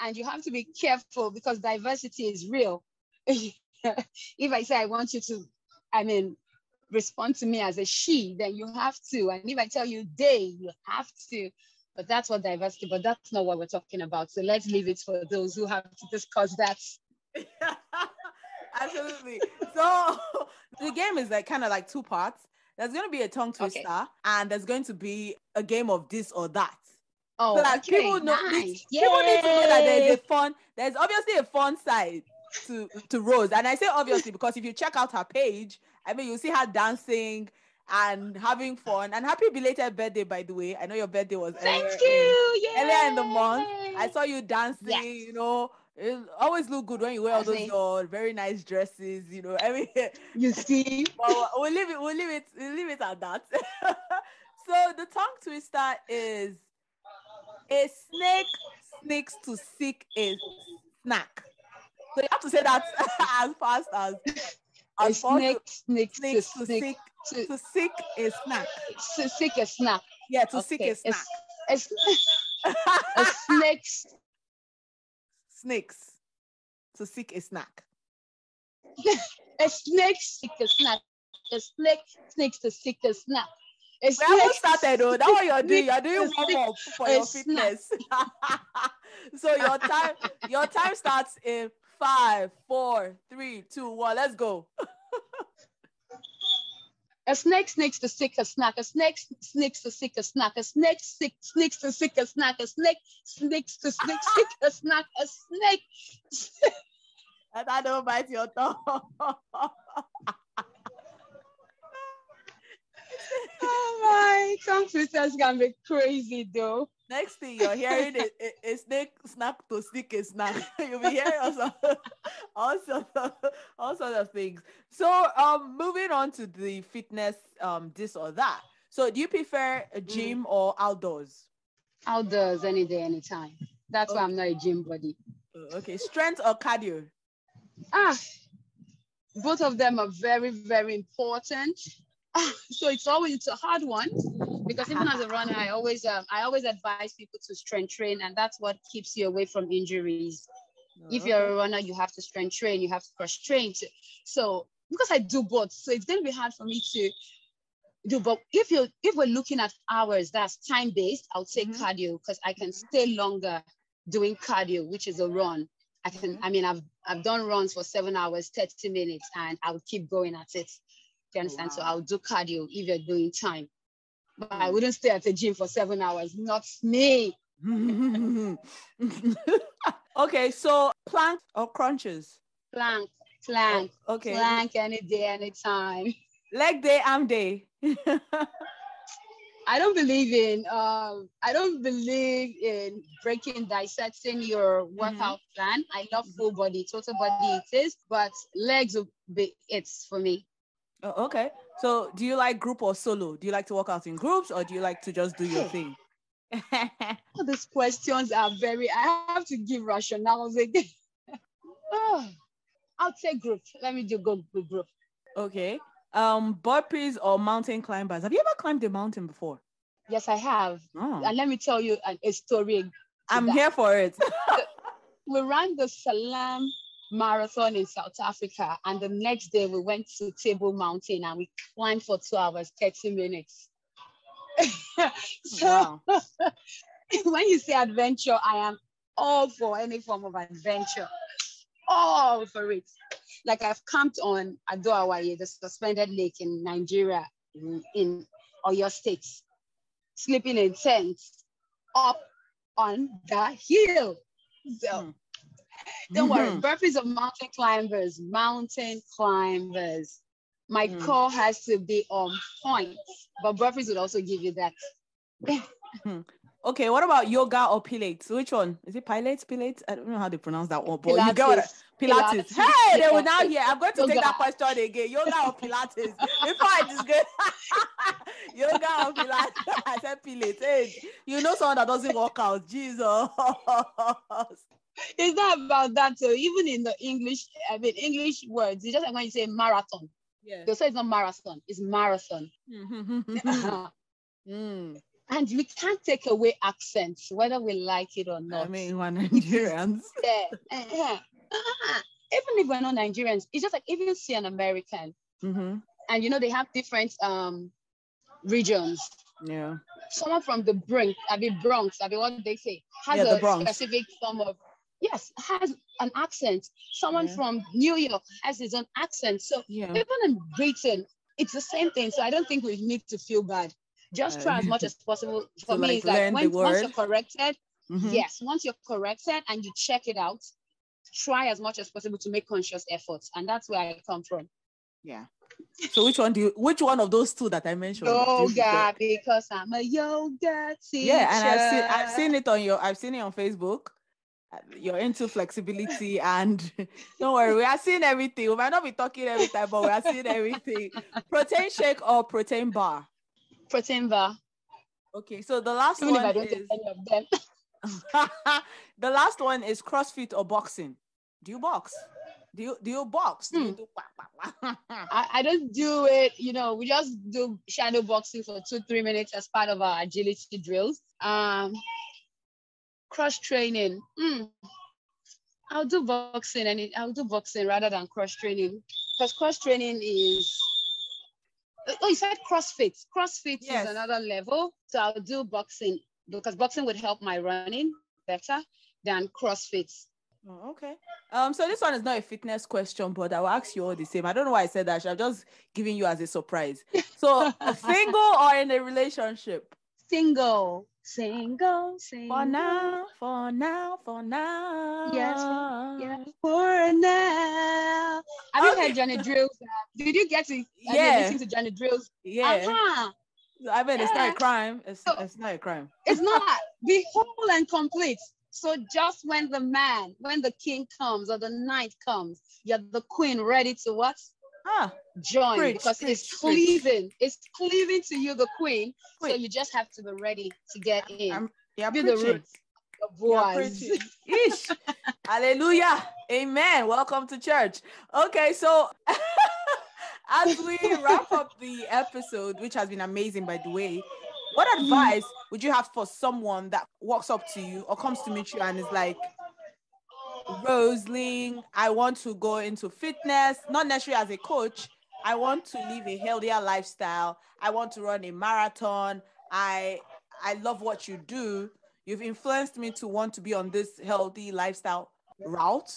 and you have to be careful because diversity is real. if I say I want you to, I mean, respond to me as a she, then you have to. And if I tell you they, you have to. But that's what diversity, but that's not what we're talking about. So let's leave it for those who have to discuss that. Absolutely. So the game is like kind of like two parts. There's going to be a tongue twister, okay. and there's going to be a game of this or that. Oh, so like okay, people know nice. people need to know that there's a fun. There's obviously a fun side to to Rose, and I say obviously because if you check out her page, I mean you see her dancing and having fun. And happy belated birthday, by the way. I know your birthday was Thank earlier, you. In, earlier in the month. I saw you dancing, yes. you know, it always look good when you wear all those your very nice dresses, you know. I mean, you see. well, we'll leave it. We'll leave it. We'll leave it at that. so the tongue twister is a snake sneaks to seek a snack. So you have to say that as fast as a snake sneaks to, to, seek, to, to seek a snack. To seek a snack. Yeah, to okay. seek a snack. A, a, a snake snakes to seek a snack? a snake seek a snack. A snake snakes to seek a snack. A we haven't started though. That's what you're doing. You're doing warm up for your fitness. so your time, your time starts in five, four, three, two, one. Let's go. A snake sneaks to seek a snack. A snake sneaks to seek a snack. A snake sneaks to seek a snack. A snake sneaks to seek a snack. A snake. and I don't bite your tongue. oh my, tongue twisters can be crazy though. Next thing you're hearing is a, a, snake snack to sneak a snack. You'll be hearing also all sorts of all sorts of things. So um moving on to the fitness um this or that. So do you prefer a mm. gym mm. or outdoors? Outdoors any day, anytime. That's okay. why I'm not a gym buddy. Uh, okay, strength or cardio? Ah, both of them are very, very important. so it's always it's a hard one because even as a runner, I always um, I always advise people to strength train, and that's what keeps you away from injuries. Oh, if you're a runner, you have to strength train, you have to cross train. To, so because I do both, so it's going to be hard for me to do. But if you if we're looking at hours, that's time based. I'll take mm-hmm. cardio because I can mm-hmm. stay longer doing cardio, which is a run. I can. Mm-hmm. I mean, I've I've done runs for seven hours, 30 minutes, and I would keep going at it. Do you understand? So I'll do cardio if you're doing time. But I wouldn't stay at the gym for seven hours. Not me. okay, so plank or crunches? Plank, plank, Okay. plank any day, any time. Leg day, arm day. I don't believe in um I don't believe in breaking dissecting your workout plan. I love full body, total body it is, but legs will be it's for me. Oh, okay. So do you like group or solo? Do you like to work out in groups or do you like to just do your thing? These questions are very I have to give rationales again. Oh, I'll take group. Let me do go group. okay. Um, burpees or mountain climbers. Have you ever climbed a mountain before? Yes, I have. Oh, And let me tell you an, a story. I'm that. here for it. we ran the Sanlam Marathon in South Africa, and the next day we went to Table Mountain and we climbed for two hours, 30 minutes. so wow. when you say adventure, I am all for any form of adventure. All for it. Like I've camped on Adoawaye, the suspended lake in Nigeria, in, in Oyo State, sleeping in tents up on the hill. So Hmm. Don't worry, Mhm. burpees of mountain climbers, mountain climbers. My Mm. core has to be on point, but burpees would also give you that. Okay, what about yoga or pilates? Which one? Is it pilates? Pilates? I don't know how they pronounce that one, but you get what I- Pilates. Pilates. Pilates. Hey, they will now hear. I'm going to take that question again. Yoga or Pilates? Fact, it's good. Yoga or Pilates? I said Pilates. Hey, you know someone that doesn't work out. Jesus. It's not about that. So even in the English, I mean English words, it's just like when you say marathon. Yeah. They'll say it's not marathon, it's marathon. Mm. and we can't take away accents, whether we like it or not. I mean, we're Nigerians. yeah. uh-huh. Uh-huh. Even if we're not Nigerians, it's just like if you see an American Mhm. and you know they have different um regions. Yeah. Someone from the Bronx, I mean Bronx, I mean what they say, has Yeah, a Bronx. specific form of yes, has an accent. Someone Yeah. from New York has his own accent. So Yeah. even in Britain, it's the same thing. So I don't think we need to feel bad. Just try Uh, as much as possible. For to, me, like, it's like when, once you're corrected, Mhm. yes, once you're corrected and you check it out, try as much as possible to make conscious efforts. And that's where I come from. Yeah. So which one do you? Which one of those two that I mentioned? Yoga, because I'm a yoga teacher. Yeah, and I've seen I've seen it on your I've seen it on Facebook. You're into flexibility and don't worry, we are seeing everything. We might not be talking every time, but we are seeing everything. Protein shake or protein bar? protein bar. Okay, so the last Even one is any of them. the last one is CrossFit or boxing. Do you box? Do you do you box? Do you Hmm. do wah, wah? I, I don't do it, you know, we just do shadow boxing for two, three minutes as part of our agility drills. Um, cross training. Hmm. I'll do boxing and I'll do boxing rather than cross training because cross training is. Oh, you said CrossFit. CrossFit Yes. is another level. So I'll do boxing because boxing would help my running better than CrossFit. Oh, okay. Um, so this one is not a fitness question, but I will ask you all the same. I don't know why I said that. I'm just giving you as a surprise. So single or in a relationship? Single, single, single. For now, for now, for now. Yes, Yeah, for now. Have you Okay. heard Johnny Drille's? uh, Did you get to Yeah. listened to Johnny Drille's? Yeah. Uh-huh. I mean, it's not a crime. It's, So- it's not a crime. It's not be whole and complete. So just when the man, when the king comes or the knight comes, you're the queen ready to what? Ah, Join Preach, because it's preach, preach. cleaving. It's cleaving to you, the queen. So you just have to be ready to get in. I'm- yeah, Be the roots. The You're boys. preaching. Ish. Hallelujah. Amen. Welcome to church. Okay, so as we wrap up the episode, which has been amazing, by the way, what advice would you have for someone that walks up to you or comes to meet you and is like, Roseling, I want to go into fitness, not necessarily as a coach. I want to live a healthier lifestyle. I want to run a marathon. I I love what you do. You've influenced me to want to be on this healthy lifestyle route.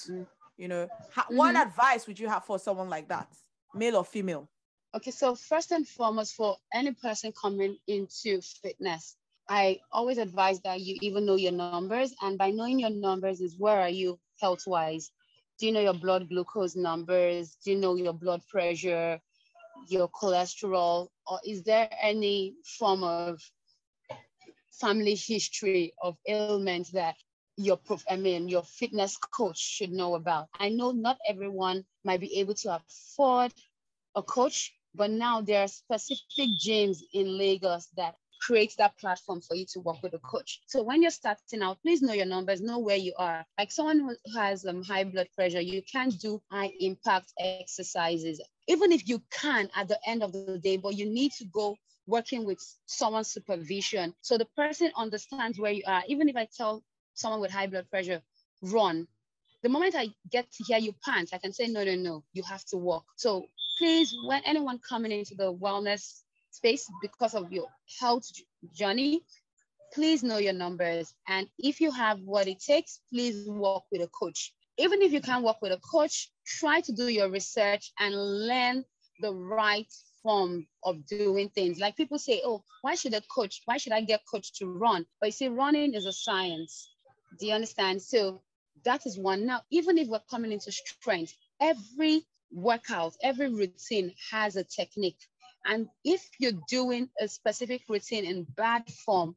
you know, how, what Mhm. advice would you have for someone like that, male or female? Okay, so first and foremost, for any person coming into fitness, I always advise that you even know your numbers. And by knowing your numbers, is where are you health wise? Do you know your blood glucose numbers? Do you know your blood pressure, your cholesterol? Or is there any form of family history of ailments that your prof- I mean your fitness coach should know about? I know not everyone might be able to afford a coach, but now there are specific gyms in Lagos that create that platform for you to work with a coach. So when you're starting out, please know your numbers, know where you are. Like someone who has um, high blood pressure, you can't do high impact exercises, even if you can at the end of the day, but you need to go working with someone's supervision. So the person understands where you are. Even if I tell someone with high blood pressure, run, the moment I get to hear you pant, I can say, no, no, no, you have to walk. So please, when anyone coming into the wellness space because of your health journey, please know your numbers. And if you have what it takes, please work with a coach. Even if you can't work with a coach, try to do your research and learn the right form of doing things. Like people say, oh, why should a coach, why should I get coach to run? But you see, running is a science. Do you understand? So that is one. Now, even if we're coming into strength, every workout, every routine has a technique. And if you're doing a specific routine in bad form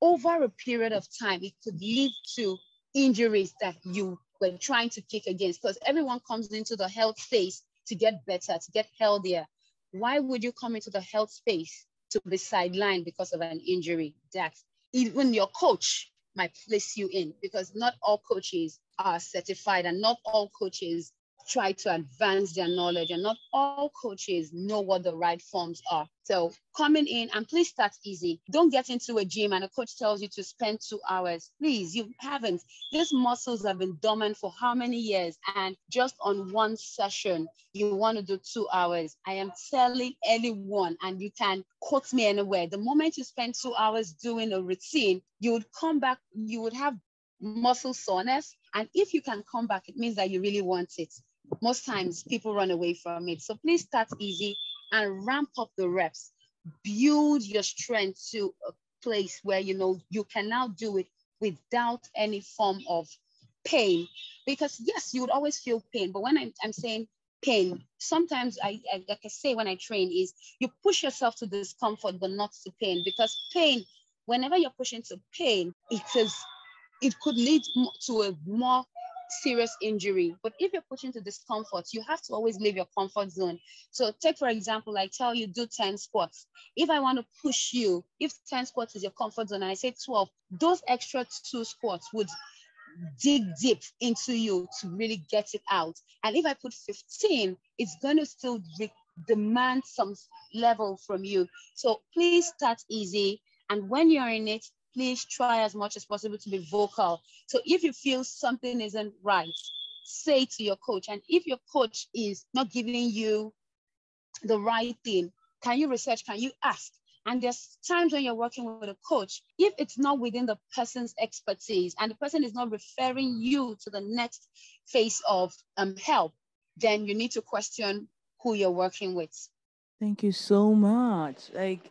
over a period of time, it could lead to injuries that you were trying to kick against because everyone comes into the health space to get better, to get healthier. Why would you come into the health space to be sidelined because of an injury that even your coach might place you in because not all coaches are certified and not all coaches try to advance their knowledge and not all coaches know what the right forms are. So coming in and please start easy. Don't get into a gym and a coach tells you to spend two hours. Please, you haven't. These muscles have been dormant for how many years? And just on one session, you want to do two hours. I am telling anyone, and you can quote me anywhere. The moment you spend two hours doing a routine, you would come back, you would have muscle soreness. And if you can come back, it means that you really want it most times people run away from it. So please start easy and ramp up the reps. Build your strength to a place where you know you can now do it without any form of pain. Because yes, you would always feel pain, but when I'm, I'm saying pain, sometimes I, I like I say when I train is you push yourself to discomfort, but not to pain. Because pain, whenever you're pushing to pain, it is it could lead to a more serious injury. But if you're pushing to discomfort, you have to always leave your comfort zone. So take, for example, I tell you do 10 squats. If I want to push you, if 10 squats is your comfort zone and I say 12, those extra two squats would dig deep into you to really get it out. And if I put 15, it's going to still re- demand some level from you. So please start easy. And when you're in it, please try as much as possible to be vocal. So if you feel something isn't right, say to your coach. And if your coach is not giving you the right thing, can you research? Can you ask? And there's times when you're working with a coach, if it's not within the person's expertise and the person is not referring you to the next phase of um, help, then you need to question who you're working with. Thank you so much. Like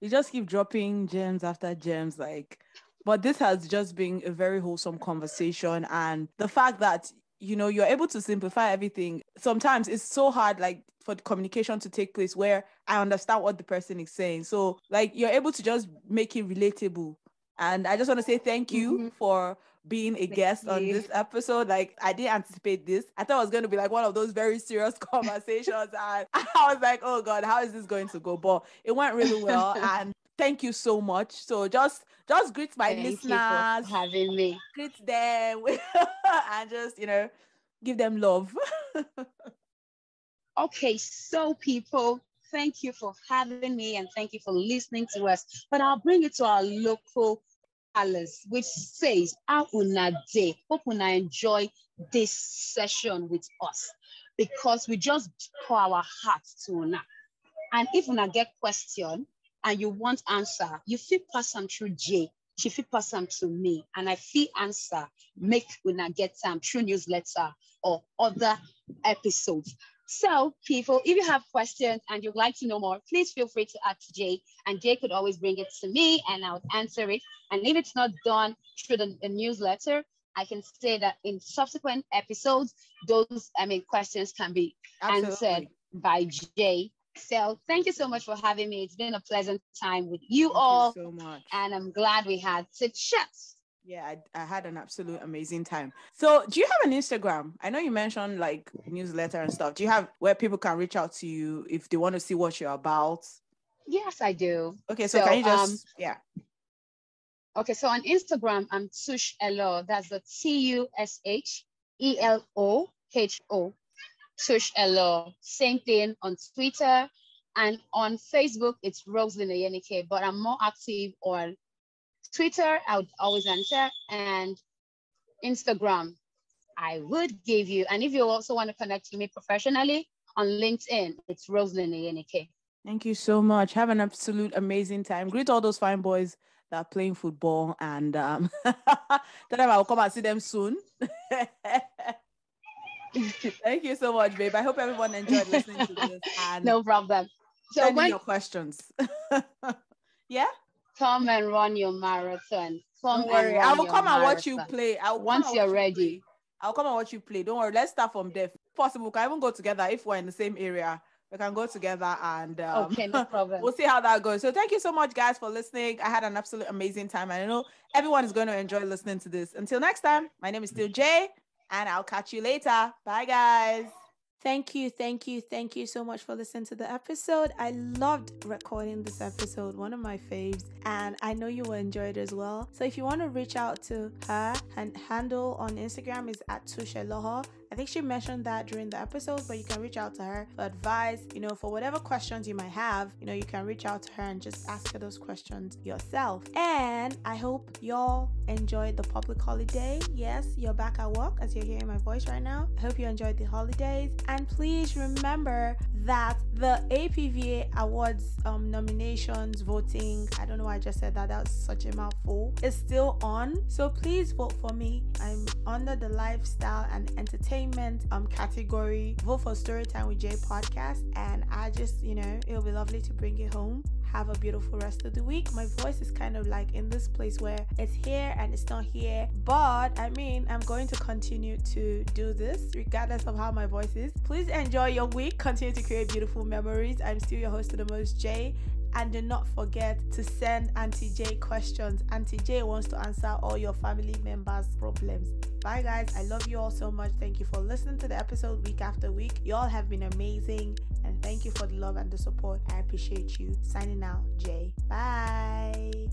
you just keep dropping gems after gems, like but this has just been a very wholesome conversation. And the fact that you know you're able to simplify everything sometimes it's so hard like for communication to take place where i understand what the person is saying so like you're able to just make it relatable and i just want to say thank you Mhm. for being a Thank guest on this episode like i didn't anticipate this. I thought it was going to be like one of those very serious conversations. And i was like oh god how is this going to go? But it went really well and thank you so much. So just just greet my Thank you listeners. for having me. greet them and just you know give them love. Okay, so people, thank you for having me and thank you for listening to us. But I'll bring it to our local which says, How una day? Hope una enjoy this session with us because we just pour our hearts to una. And if una get question and you want answer, you feel pass them through J she fit pass am to me and I fit answer, make una get am through newsletter or other episodes. So, people, if you have questions and you'd like to know more, please feel free to ask Jay, and Jay could always bring it to me and I'll answer it. And if it's not done through the, the newsletter, I can say that in subsequent episodes, those I mean questions can be Absolutely. answered by Jay. So thank you so much for having me. It's been a pleasant time with you Thank all, you so much. and I'm glad we had to chat. Yeah, I, I had an absolute amazing time. So, do you have an Instagram? I know you mentioned like newsletter and stuff. Do you have where people can reach out to you if they want to see what you're about? Yes, I do. Okay, so, So, can you just um, yeah. Okay, so on Instagram, I'm Tush Elo. That's the T U S H E L O H O. Tush Elo. Same thing on Twitter. And on Facebook, it's Rosalind Ayenike, but I'm more active on Twitter. I would always answer. And Instagram, I would give you. And if you also want to connect with me professionally on LinkedIn, it's Rosalind Ayenike. Thank you so much. Have an absolute amazing time. Greet all those fine boys that are playing football and um tell them I'll come and see them soon. Thank you so much, babe. I hope everyone enjoyed listening to this and No problem. So send when your questions. yeah, come and run your marathon. Come don't worry. I will come and watch you play. I'll Once you're watch you ready. I'll come and watch you play. Don't worry. Let's start from there. If possible, we can even go together if we're in the same area. We can go together and um, Okay, no problem. we'll see how that goes. So thank you so much, guys, for listening. I had an absolute amazing time. I know everyone is going to enjoy listening to this. Until next time, my name is still Jay, and I'll catch you later. Bye, guys. Thank you, thank you, thank you so much for listening to the episode. I loved recording this episode, one of my faves, and I know you will enjoy it as well. So if you want to reach out to her, and handle on Instagram is at Tusheloho. I think she mentioned that during the episode, but you can reach out to her for advice, you know, for whatever questions you might have, you know, you can reach out to her and just ask her those questions yourself. And I hope y'all enjoyed the public holiday. Yes, you're back at work as you're hearing my voice right now. I hope you enjoyed the holidays. And please remember that the APVA Awards um, nominations voting, I don't know why I just said that, that was such a mouthful, is still on. So please vote for me. I'm under the lifestyle and entertainment um category. Vote for Storytime with Jay podcast. And I just, you know, it'll be lovely to bring it home. Have a beautiful rest of the week. My voice is kind of like in this place where it's here and it's not here. But I mean, I'm going to continue to do this regardless of how my voice is. Please enjoy your week. Continue to create beautiful memories. I'm still your host of the most Jay. And do not forget to send Auntie J questions. Auntie J wants to answer all your family members' problems. Bye, guys. I love you all so much. Thank you for listening to the episode week after week. You all have been amazing. And thank you for the love and the support. I appreciate you. Signing out, Jay. Bye.